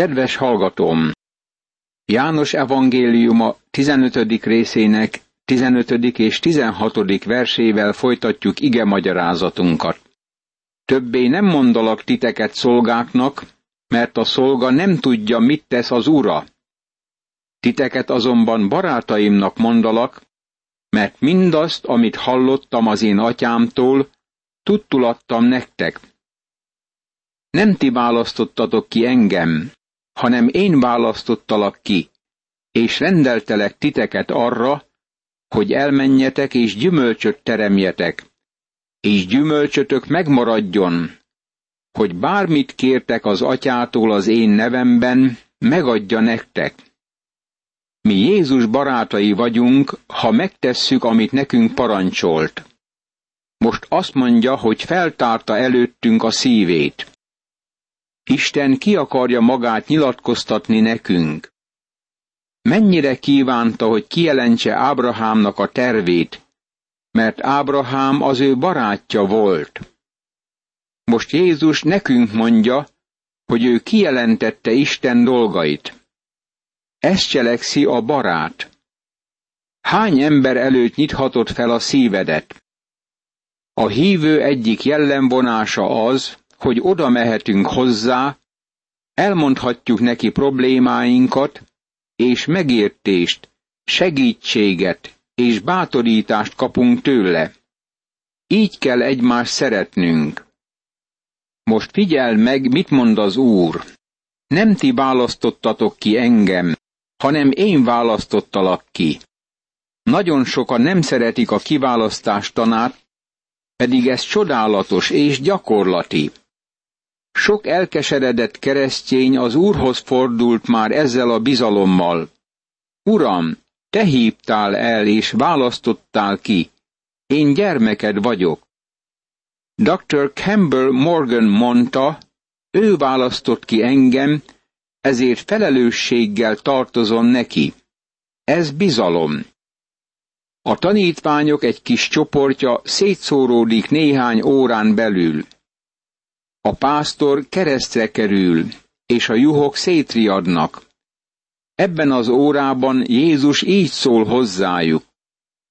Kedves hallgatóm! János evangéliuma 15. részének 15. és 16. versével folytatjuk ige magyarázatunkat. Többé nem mondalak titeket szolgáknak, mert a szolga nem tudja, mit tesz az ura. Titeket azonban barátaimnak mondalak, mert mindazt, amit hallottam az én atyámtól, tudtulattam nektek. Nem ti választottatok ki engem, hanem én választottalak ki, és rendeltelek titeket arra, hogy elmenjetek és gyümölcsöt teremjetek, és gyümölcsötök megmaradjon, hogy bármit kértek az atyától az én nevemben, megadja nektek. Mi Jézus barátai vagyunk, ha megtesszük, amit nekünk parancsolt. Most azt mondja, hogy feltárta előttünk a szívét. Isten ki akarja magát nyilatkoztatni nekünk. Mennyire kívánta, hogy kijelentse Ábrahámnak a tervét, mert Ábrahám az ő barátja volt. Most Jézus nekünk mondja, hogy ő kijelentette Isten dolgait. Ezt cselekszi a barát. Hány ember előtt nyithatod fel a szívedet? A hívő egyik jellemvonása az, hogy oda mehetünk hozzá, elmondhatjuk neki problémáinkat, és megértést, segítséget és bátorítást kapunk tőle. Így kell egymást szeretnünk. Most figyeld meg, mit mond az Úr. Nem ti választottatok ki engem, hanem én választottalak ki. Nagyon sokan nem szeretik a kiválasztás tanát, pedig ez csodálatos és gyakorlati. Sok elkeseredett keresztény az Úrhoz fordult már ezzel a bizalommal. Uram, te hívtál el és választottál ki. Én gyermeked vagyok. Dr. Campbell Morgan mondta, ő választott ki engem, ezért felelősséggel tartozom neki. Ez bizalom. A tanítványok egy kis csoportja szétszóródik néhány órán belül. A pásztor keresztre kerül, és a juhok szétriadnak. Ebben az órában Jézus így szól hozzájuk.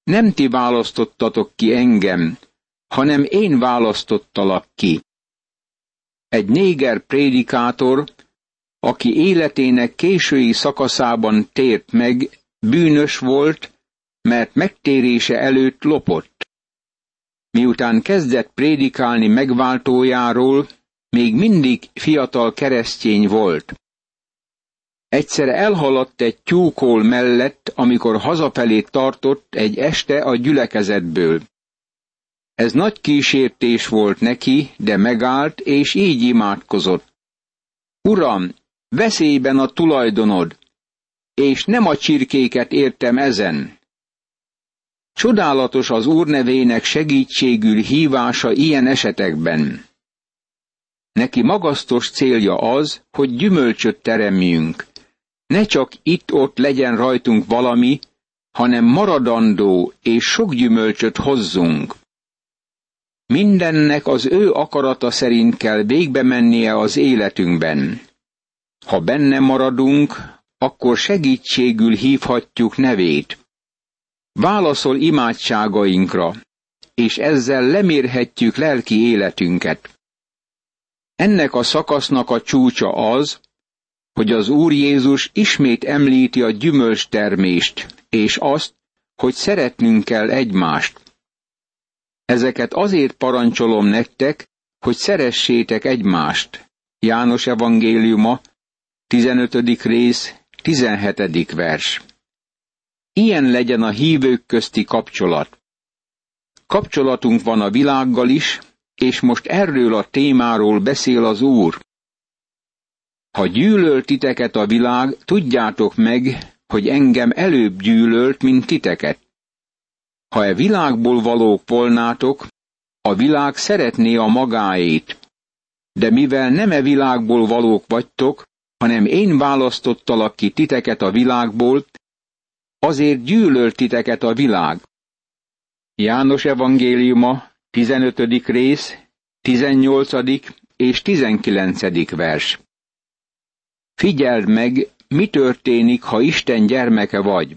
Nem ti választottatok ki engem, hanem én választottalak ki. Egy néger prédikátor, aki életének késői szakaszában tért meg, bűnös volt, mert megtérése előtt lopott. Miután kezdett prédikálni megváltójáról, még mindig fiatal keresztény volt. Egyszer elhaladt egy tyúkol mellett, amikor hazafelé tartott egy este a gyülekezetből. Ez nagy kísértés volt neki, de megállt, és így imádkozott. Uram, veszélyben a tulajdonod, és nem a csirkéket értem ezen. Csodálatos az Úr nevének segítségül hívása ilyen esetekben. Neki magasztos célja az, hogy gyümölcsöt teremjünk. Ne csak itt-ott legyen rajtunk valami, hanem maradandó és sok gyümölcsöt hozzunk. Mindennek az ő akarata szerint kell végbe mennie az életünkben. Ha benne maradunk, akkor segítségül hívhatjuk nevét. Válaszol imádságainkra, és ezzel lemérhetjük lelki életünket. Ennek a szakasznak a csúcsa az, hogy az Úr Jézus ismét említi a gyümölcstermést, és azt, hogy szeretnünk kell egymást. Ezeket azért parancsolom nektek, hogy szeressétek egymást. János evangéliuma, 15. rész, 17. vers. Ilyen legyen a hívők közti kapcsolat. Kapcsolatunk van a világgal is, és most erről a témáról beszél az Úr. Ha gyűlölt titeket a világ, tudjátok meg, hogy engem előbb gyűlölt, mint titeket. Ha e világból valók volnátok, a világ szeretné a magáét. De mivel nem e világból valók vagytok, hanem én választottalak ki titeket a világból, azért gyűlölt titeket a világ. János evangéliuma, 15. rész, 18. és 19. vers. Figyeld meg, mi történik, ha Isten gyermeke vagy.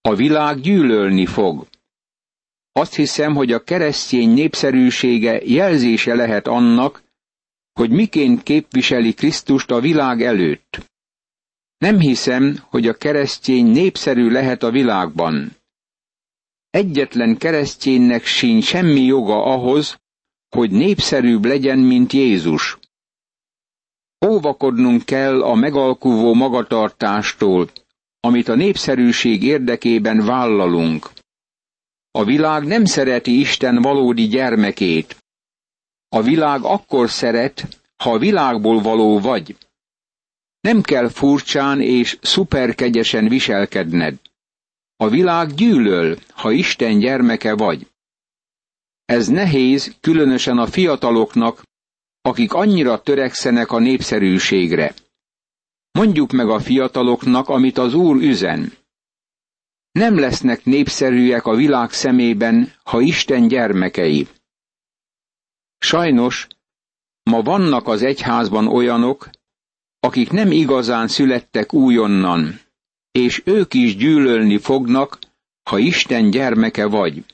A világ gyűlölni fog. Azt hiszem, hogy a keresztény népszerűsége jelzése lehet annak, hogy miként képviseli Krisztust a világ előtt. Nem hiszem, hogy a keresztény népszerű lehet a világban. Egyetlen kereszténynek sincs semmi joga ahhoz, hogy népszerűbb legyen, mint Jézus. Óvakodnunk kell a megalkuvó magatartástól, amit a népszerűség érdekében vállalunk. A világ nem szereti Isten valódi gyermekét. A világ akkor szeret, ha a világból való vagy. Nem kell furcsán és szuperkegyesen viselkedned. A világ gyűlöl, ha Isten gyermeke vagy. Ez nehéz, különösen a fiataloknak, akik annyira törekszenek a népszerűségre. Mondjuk meg a fiataloknak, amit az Úr üzen. Nem lesznek népszerűek a világ szemében, ha Isten gyermekei. Sajnos, ma vannak az egyházban olyanok, akik nem igazán születtek újonnan, és ők is gyűlölni fognak, ha Isten gyermeke vagy.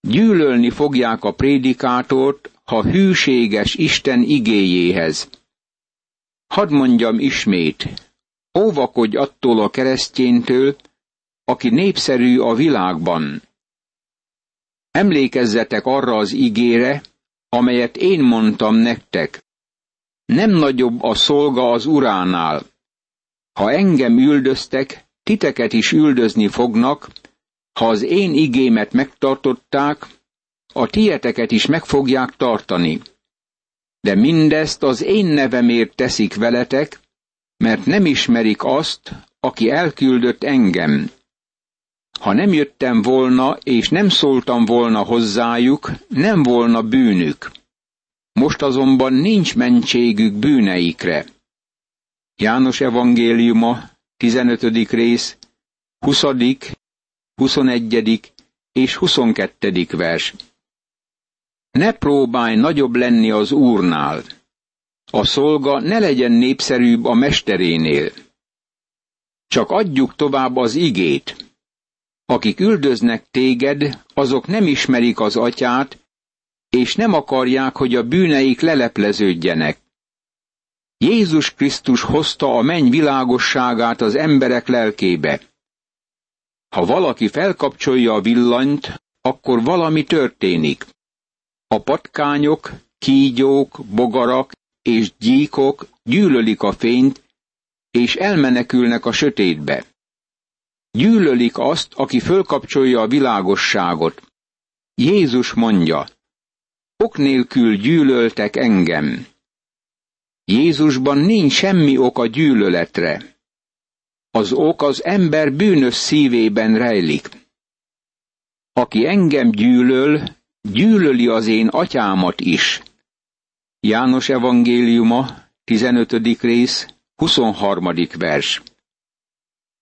Gyűlölni fogják a prédikátort, ha hűséges Isten igéjéhez. Hadd mondjam ismét, óvakodj attól a kereszténytől, aki népszerű a világban. Emlékezzetek arra az igére, amelyet én mondtam nektek. Nem nagyobb a szolga az uránál. Ha engem üldöztek, titeket is üldözni fognak, ha az én igémet megtartották, a tieteket is meg fogják tartani. De mindezt az én nevemért teszik veletek, mert nem ismerik azt, aki elküldött engem. Ha nem jöttem volna, és nem szóltam volna hozzájuk, nem volna bűnük. Most azonban nincs mentségük bűneikre. János evangéliuma, 15. rész, 20., 21. és 22. vers. Ne próbálj nagyobb lenni az Úrnál. A szolga ne legyen népszerűbb a mesterénél. Csak adjuk tovább az igét. Akik üldöznek téged, azok nem ismerik az atyát, és nem akarják, hogy a bűneik lelepleződjenek. Jézus Krisztus hozta a menny világosságát az emberek lelkébe. Ha valaki felkapcsolja a villanyt, akkor valami történik. A patkányok, kígyók, bogarak és gyíkok gyűlölik a fényt, és elmenekülnek a sötétbe. Gyűlölik azt, aki fölkapcsolja a világosságot. Jézus mondja, ok nélkül gyűlöltek engem. Jézusban nincs semmi ok a gyűlöletre. Az ok az ember bűnös szívében rejlik. Aki engem gyűlöl, gyűlöli az én atyámat is. János evangéliuma, 15. rész, 23. vers.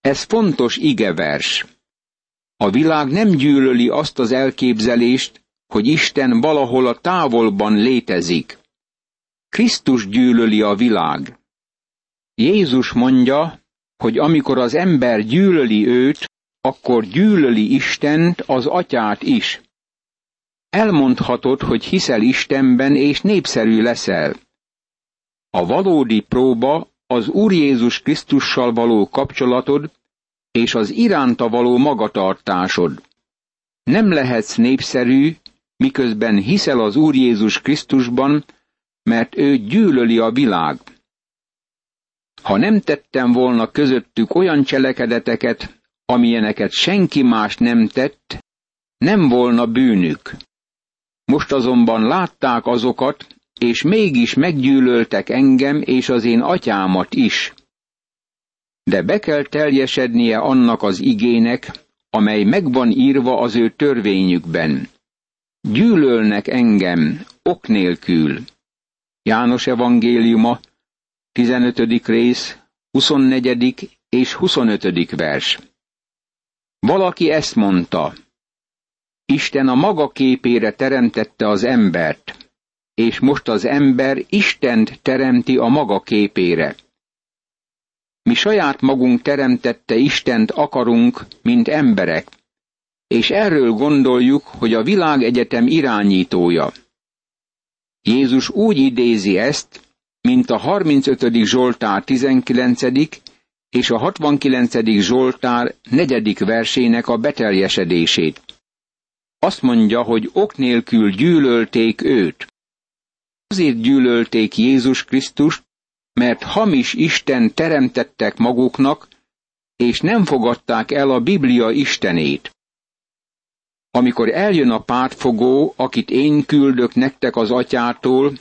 Ez fontos igevers. A világ nem gyűlöli azt az elképzelést, hogy Isten valahol a távolban létezik. Krisztus gyűlöli a világ. Jézus mondja, hogy amikor az ember gyűlöli őt, akkor gyűlöli Istent, az atyát is. Elmondhatod, hogy hiszel Istenben és népszerű leszel. A valódi próba az Úr Jézus Krisztussal való kapcsolatod és az iránta való magatartásod. Nem lehetsz népszerű, miközben hiszel az Úr Jézus Krisztusban, mert ő gyűlöli a világ. Ha nem tettem volna közöttük olyan cselekedeteket, amilyeneket senki más nem tett, nem volna bűnük. Most azonban látták azokat, és mégis meggyűlöltek engem és az én atyámat is. De be kell teljesednie annak az igének, amely megvan írva az ő törvényükben. Gyűlölnek engem, ok nélkül. János evangéliuma, 15. rész, 24. és 25. vers. Valaki ezt mondta, Isten a maga képére teremtette az embert, és most az ember Istent teremti a maga képére. Mi saját magunk teremtette Istent akarunk, mint emberek, és erről gondoljuk, hogy a világegyetem irányítója. Jézus úgy idézi ezt, mint a 35. Zsoltár 19. és a 69. Zsoltár 4. versének a beteljesedését. Azt mondja, hogy ok nélkül gyűlölték őt. Azért gyűlölték Jézus Krisztust, mert hamis Isten teremtettek maguknak, és nem fogadták el a Biblia Istenét. Amikor eljön a pártfogó, akit én küldök nektek az atyától,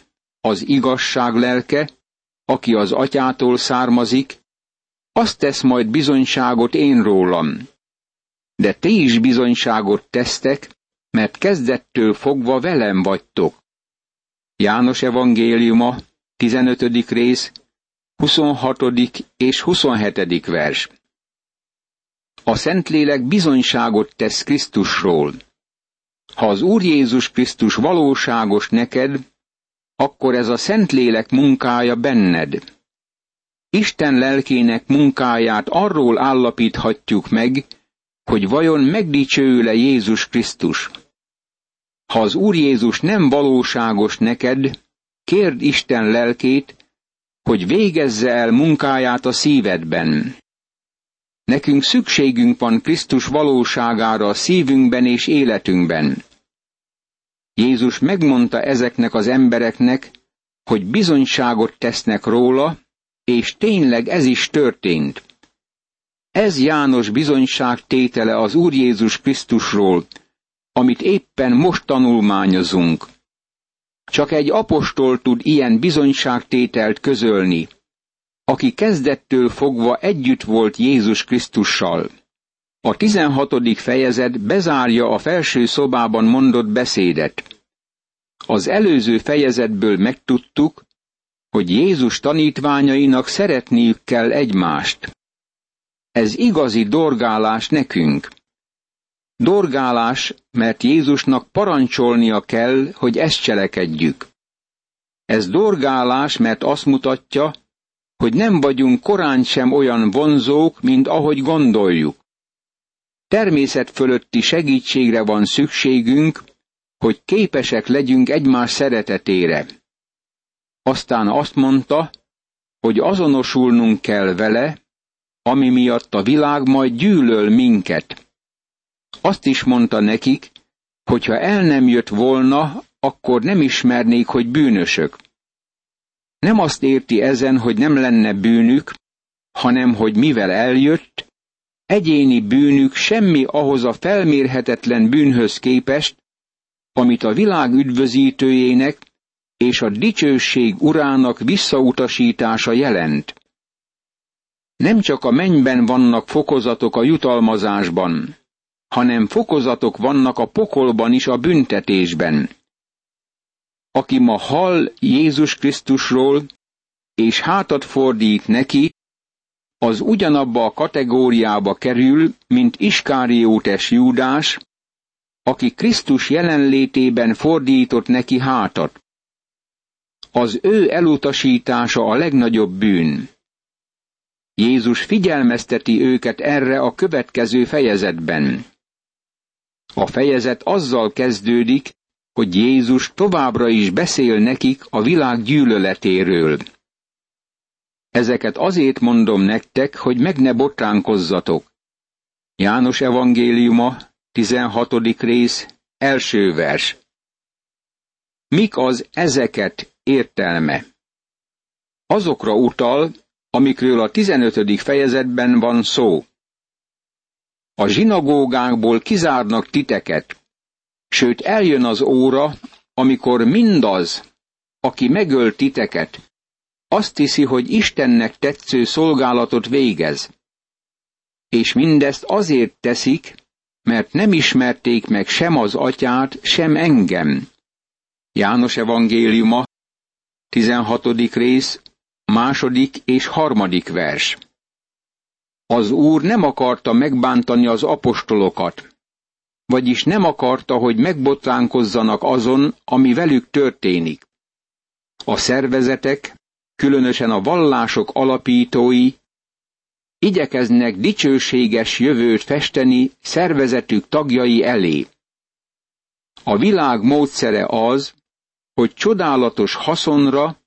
az igazság lelke, aki az atyától származik, azt tesz majd bizonyságot én rólam. De ti is bizonyságot tesztek, mert kezdettől fogva velem vagytok. János evangéliuma, 15. rész, 26. és 27. vers. A Szentlélek bizonyságot tesz Krisztusról. Ha az Úr Jézus Krisztus valóságos neked, akkor ez a Szentlélek munkája benned. Isten lelkének munkáját arról állapíthatjuk meg, hogy vajon megdicsőül-e Jézus Krisztus. Ha az Úr Jézus nem valóságos neked, kérd Isten lelkét, hogy végezze el munkáját a szívedben. Nekünk szükségünk van Krisztus valóságára a szívünkben és életünkben. Jézus megmondta ezeknek az embereknek, hogy bizonyságot tesznek róla, és tényleg ez is történt. Ez János bizonyság tétele az Úr Jézus Krisztusról, amit éppen most tanulmányozunk. Csak egy apostol tud ilyen bizonyságtételt közölni, aki kezdettől fogva együtt volt Jézus Krisztussal. A tizenhatodik fejezet bezárja a felső szobában mondott beszédet. Az előző fejezetből megtudtuk, hogy Jézus tanítványainak szeretniük kell egymást. Ez igazi dorgálás nekünk. Dorgálás, mert Jézusnak parancsolnia kell, hogy ezt cselekedjük. Ez dorgálás, mert azt mutatja, hogy nem vagyunk korán sem olyan vonzók, mint ahogy gondoljuk. Természet fölötti segítségre van szükségünk, hogy képesek legyünk egymás szeretetére. Aztán azt mondta, hogy azonosulnunk kell vele, ami miatt a világ majd gyűlöl minket. Azt is mondta nekik, hogy ha el nem jött volna, akkor nem ismernék, hogy bűnösök. Nem azt érti ezen, hogy nem lenne bűnük, hanem hogy mivel eljött, egyéni bűnük semmi ahhoz a felmérhetetlen bűnhöz képest, amit a világ üdvözítőjének és a dicsőség urának visszautasítása jelent. Nem csak a mennyben vannak fokozatok a jutalmazásban, hanem fokozatok vannak a pokolban is a büntetésben. Aki ma hall Jézus Krisztusról, és hátat fordít neki, az ugyanabba a kategóriába kerül, mint Iskáriótes Júdás, aki Krisztus jelenlétében fordított neki hátat. Az ő elutasítása a legnagyobb bűn. Jézus figyelmezteti őket erre a következő fejezetben. A fejezet azzal kezdődik, hogy Jézus továbbra is beszél nekik a világ gyűlöletéről. Ezeket azért mondom nektek, hogy meg ne botránkozzatok. János evangéliuma, 16. rész, első vers. Mik az ezeket értelme? Azokra utal, amikről a 15. fejezetben van szó. A zsinagógákból kizárnak titeket, sőt eljön az óra, amikor mindaz, aki megöl titeket, azt hiszi, hogy Istennek tetsző szolgálatot végez. És mindezt azért teszik, mert nem ismerték meg sem az atyát, sem engem. János evangéliuma, 16. rész, második és harmadik vers. Az Úr nem akarta megbántani az apostolokat, vagyis nem akarta, hogy megbotránkozzanak azon, ami velük történik. A szervezetek, különösen a vallások alapítói igyekeznek dicsőséges jövőt festeni szervezetük tagjai elé. A világ módszere az, hogy csodálatos haszonra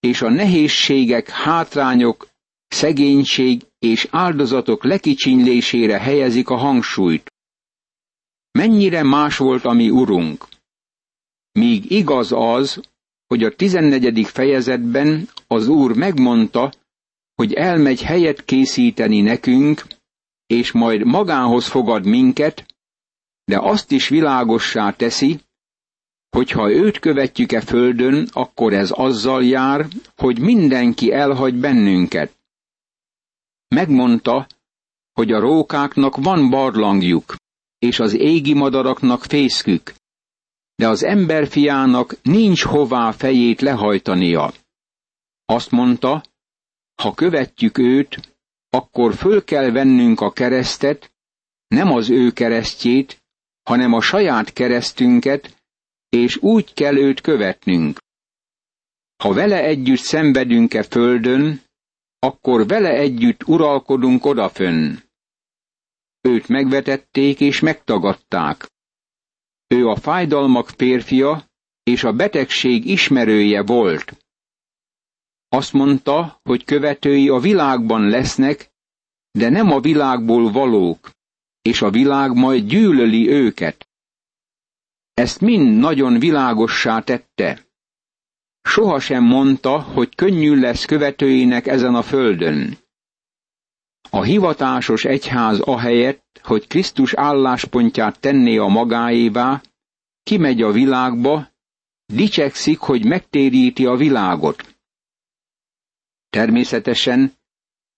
és a nehézségek, hátrányok, szegénység és áldozatok lekicsinylésére helyezik a hangsúlyt. Mennyire más volt a mi urunk? Míg igaz az, hogy a tizennegyedik fejezetben az Úr megmondta, hogy elmegy helyet készíteni nekünk, és majd magához fogad minket, de azt is világossá teszi, hogy ha őt követjük-e földön, akkor ez azzal jár, hogy mindenki elhagy bennünket. Megmondta, hogy a rókáknak van barlangjuk, és az égi madaraknak fészkük, de az emberfiának nincs hová fejét lehajtania. Azt mondta, ha követjük őt, akkor föl kell vennünk a keresztet, nem az ő keresztjét, hanem a saját keresztünket, és úgy kell őt követnünk. Ha vele együtt szenvedünk-e földön, akkor vele együtt uralkodunk odafönn. Őt megvetették és megtagadták. Ő a fájdalmak férfia, és a betegség ismerője volt. Azt mondta, hogy követői a világban lesznek, de nem a világból valók, és a világ majd gyűlöli őket. Ezt mind nagyon világossá tette. Sohasem mondta, hogy könnyű lesz követőinek ezen a földön. A hivatásos egyház ahelyett, hogy Krisztus álláspontját tenné a magáévá, kimegy a világba, dicsekszik, hogy megtéríti a világot. Természetesen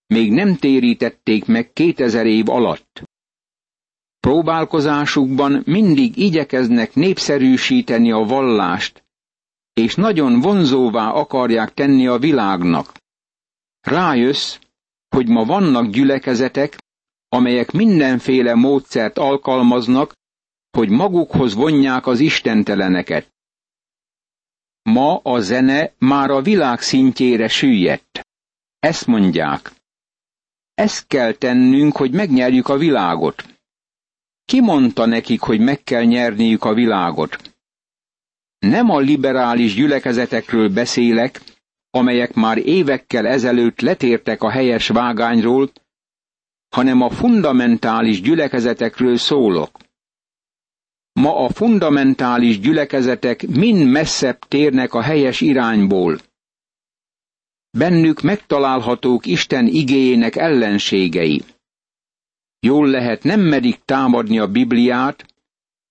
még nem térítették meg kétezer év alatt. Próbálkozásukban mindig igyekeznek népszerűsíteni a vallást, és nagyon vonzóvá akarják tenni a világnak. Rájössz, hogy ma vannak gyülekezetek, amelyek mindenféle módszert alkalmaznak, hogy magukhoz vonják az istenteleneket. Ma a zene már a világ szintjére süllyedt. Ezt mondják. Ezt kell tennünk, hogy megnyerjük a világot. Ki mondta nekik, hogy meg kell nyerniük a világot? Nem a liberális gyülekezetekről beszélek, amelyek már évekkel ezelőtt letértek a helyes vágányról, hanem a fundamentális gyülekezetekről szólok. Ma a fundamentális gyülekezetek mind messzebb térnek a helyes irányból. Bennük megtalálhatók Isten igéjének ellenségei. Jól lehet nem merik támadni a Bibliát,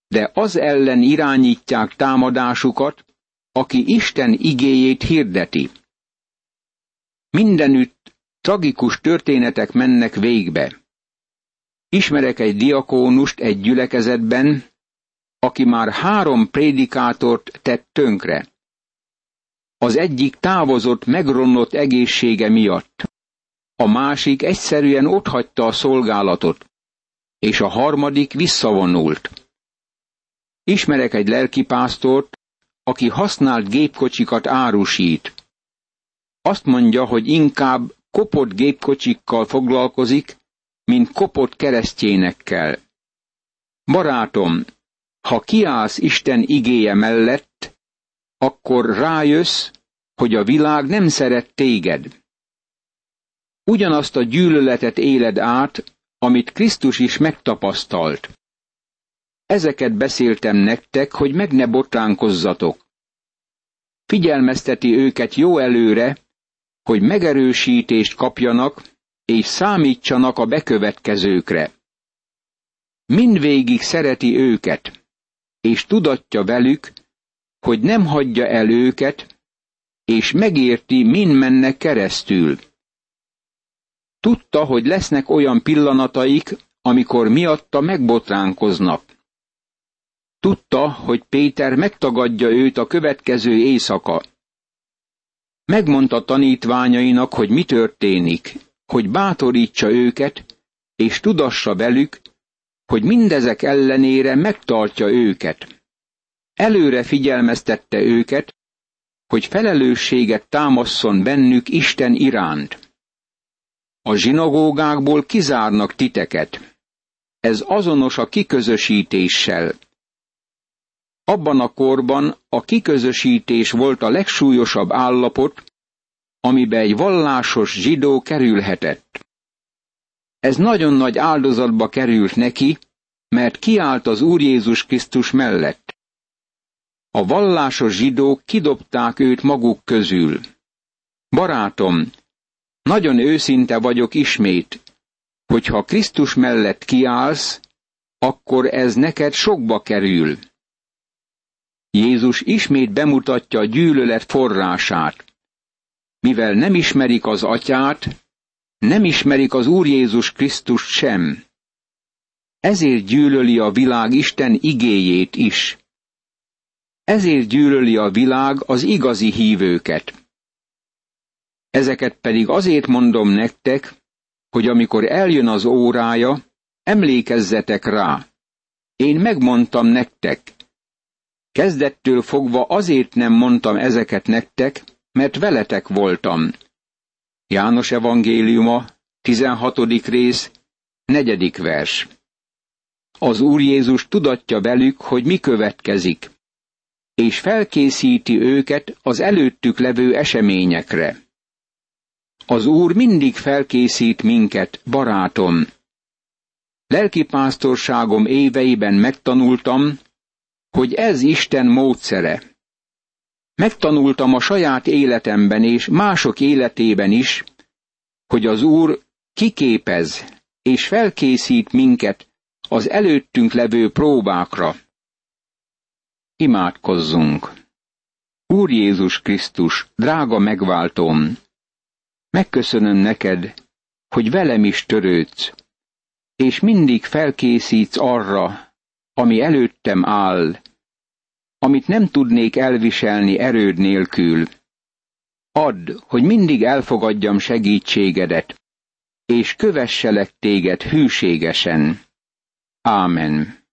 de az ellen irányítják támadásukat, aki Isten igéjét hirdeti. Mindenütt tragikus történetek mennek végbe. Ismerek egy diakónust egy gyülekezetben, aki már három prédikátort tett tönkre. Az egyik távozott megromlott egészsége miatt. A másik egyszerűen otthagyta a szolgálatot, és a harmadik visszavonult. Ismerek egy lelkipásztort, aki használt gépkocsikat árusít. Azt mondja, hogy inkább kopott gépkocsikkal foglalkozik, mint kopott keresztjénekkel. Barátom, ha kiállsz Isten igéje mellett, akkor rájössz, hogy a világ nem szeret téged. Ugyanazt a gyűlöletet éled át, amit Krisztus is megtapasztalt. Ezeket beszéltem nektek, hogy meg ne botránkozzatok. Figyelmezteti őket jó előre, hogy megerősítést kapjanak, és számítsanak a bekövetkezőkre. Mindvégig szereti őket, és tudatja velük, hogy nem hagyja el őket, és megérti, min mennek keresztül. Tudta, hogy lesznek olyan pillanataik, amikor miatta megbotránkoznak. Tudta, hogy Péter megtagadja őt a következő éjszaka. Megmondta tanítványainak, hogy mi történik, hogy bátorítsa őket, és tudassa velük, hogy mindezek ellenére megtartja őket. Előre figyelmeztette őket, hogy felelősséget támaszson bennük Isten iránt. A zsinagógákból kizárnak titeket. Ez azonos a kiközösítéssel. Abban a korban a kiközösítés volt a legsúlyosabb állapot, amibe egy vallásos zsidó kerülhetett. Ez nagyon nagy áldozatba került neki, mert kiállt az Úr Jézus Krisztus mellett. A vallásos zsidók kidobták őt maguk közül. Barátom, nagyon őszinte vagyok ismét, hogyha Krisztus mellett kiállsz, akkor ez neked sokba kerül. Jézus ismét bemutatja a gyűlölet forrását. Mivel nem ismerik az atyát, nem ismerik az Úr Jézus Krisztust sem. Ezért gyűlöli a világ Isten igéjét is. Ezért gyűlöli a világ az igazi hívőket. Ezeket pedig azért mondom nektek, hogy amikor eljön az órája, emlékezzetek rá. Én megmondtam nektek. Kezdettől fogva azért nem mondtam ezeket nektek, mert veletek voltam. János evangéliuma, 16. rész, negyedik vers. Az Úr Jézus tudatja velük, hogy mi következik, és felkészíti őket az előttük levő eseményekre. Az Úr mindig felkészít minket, barátom. Lelkipásztorságom éveiben megtanultam, hogy ez Isten módszere. Megtanultam a saját életemben és mások életében is, hogy az Úr kiképez és felkészít minket az előttünk levő próbákra. Imádkozzunk! Úr Jézus Krisztus, drága megváltom, megköszönöm neked, hogy velem is törődsz, és mindig felkészítsz arra, ami előttem áll, amit nem tudnék elviselni erőd nélkül. Add, hogy mindig elfogadjam segítségedet, és kövesselek téged hűségesen. Ámen.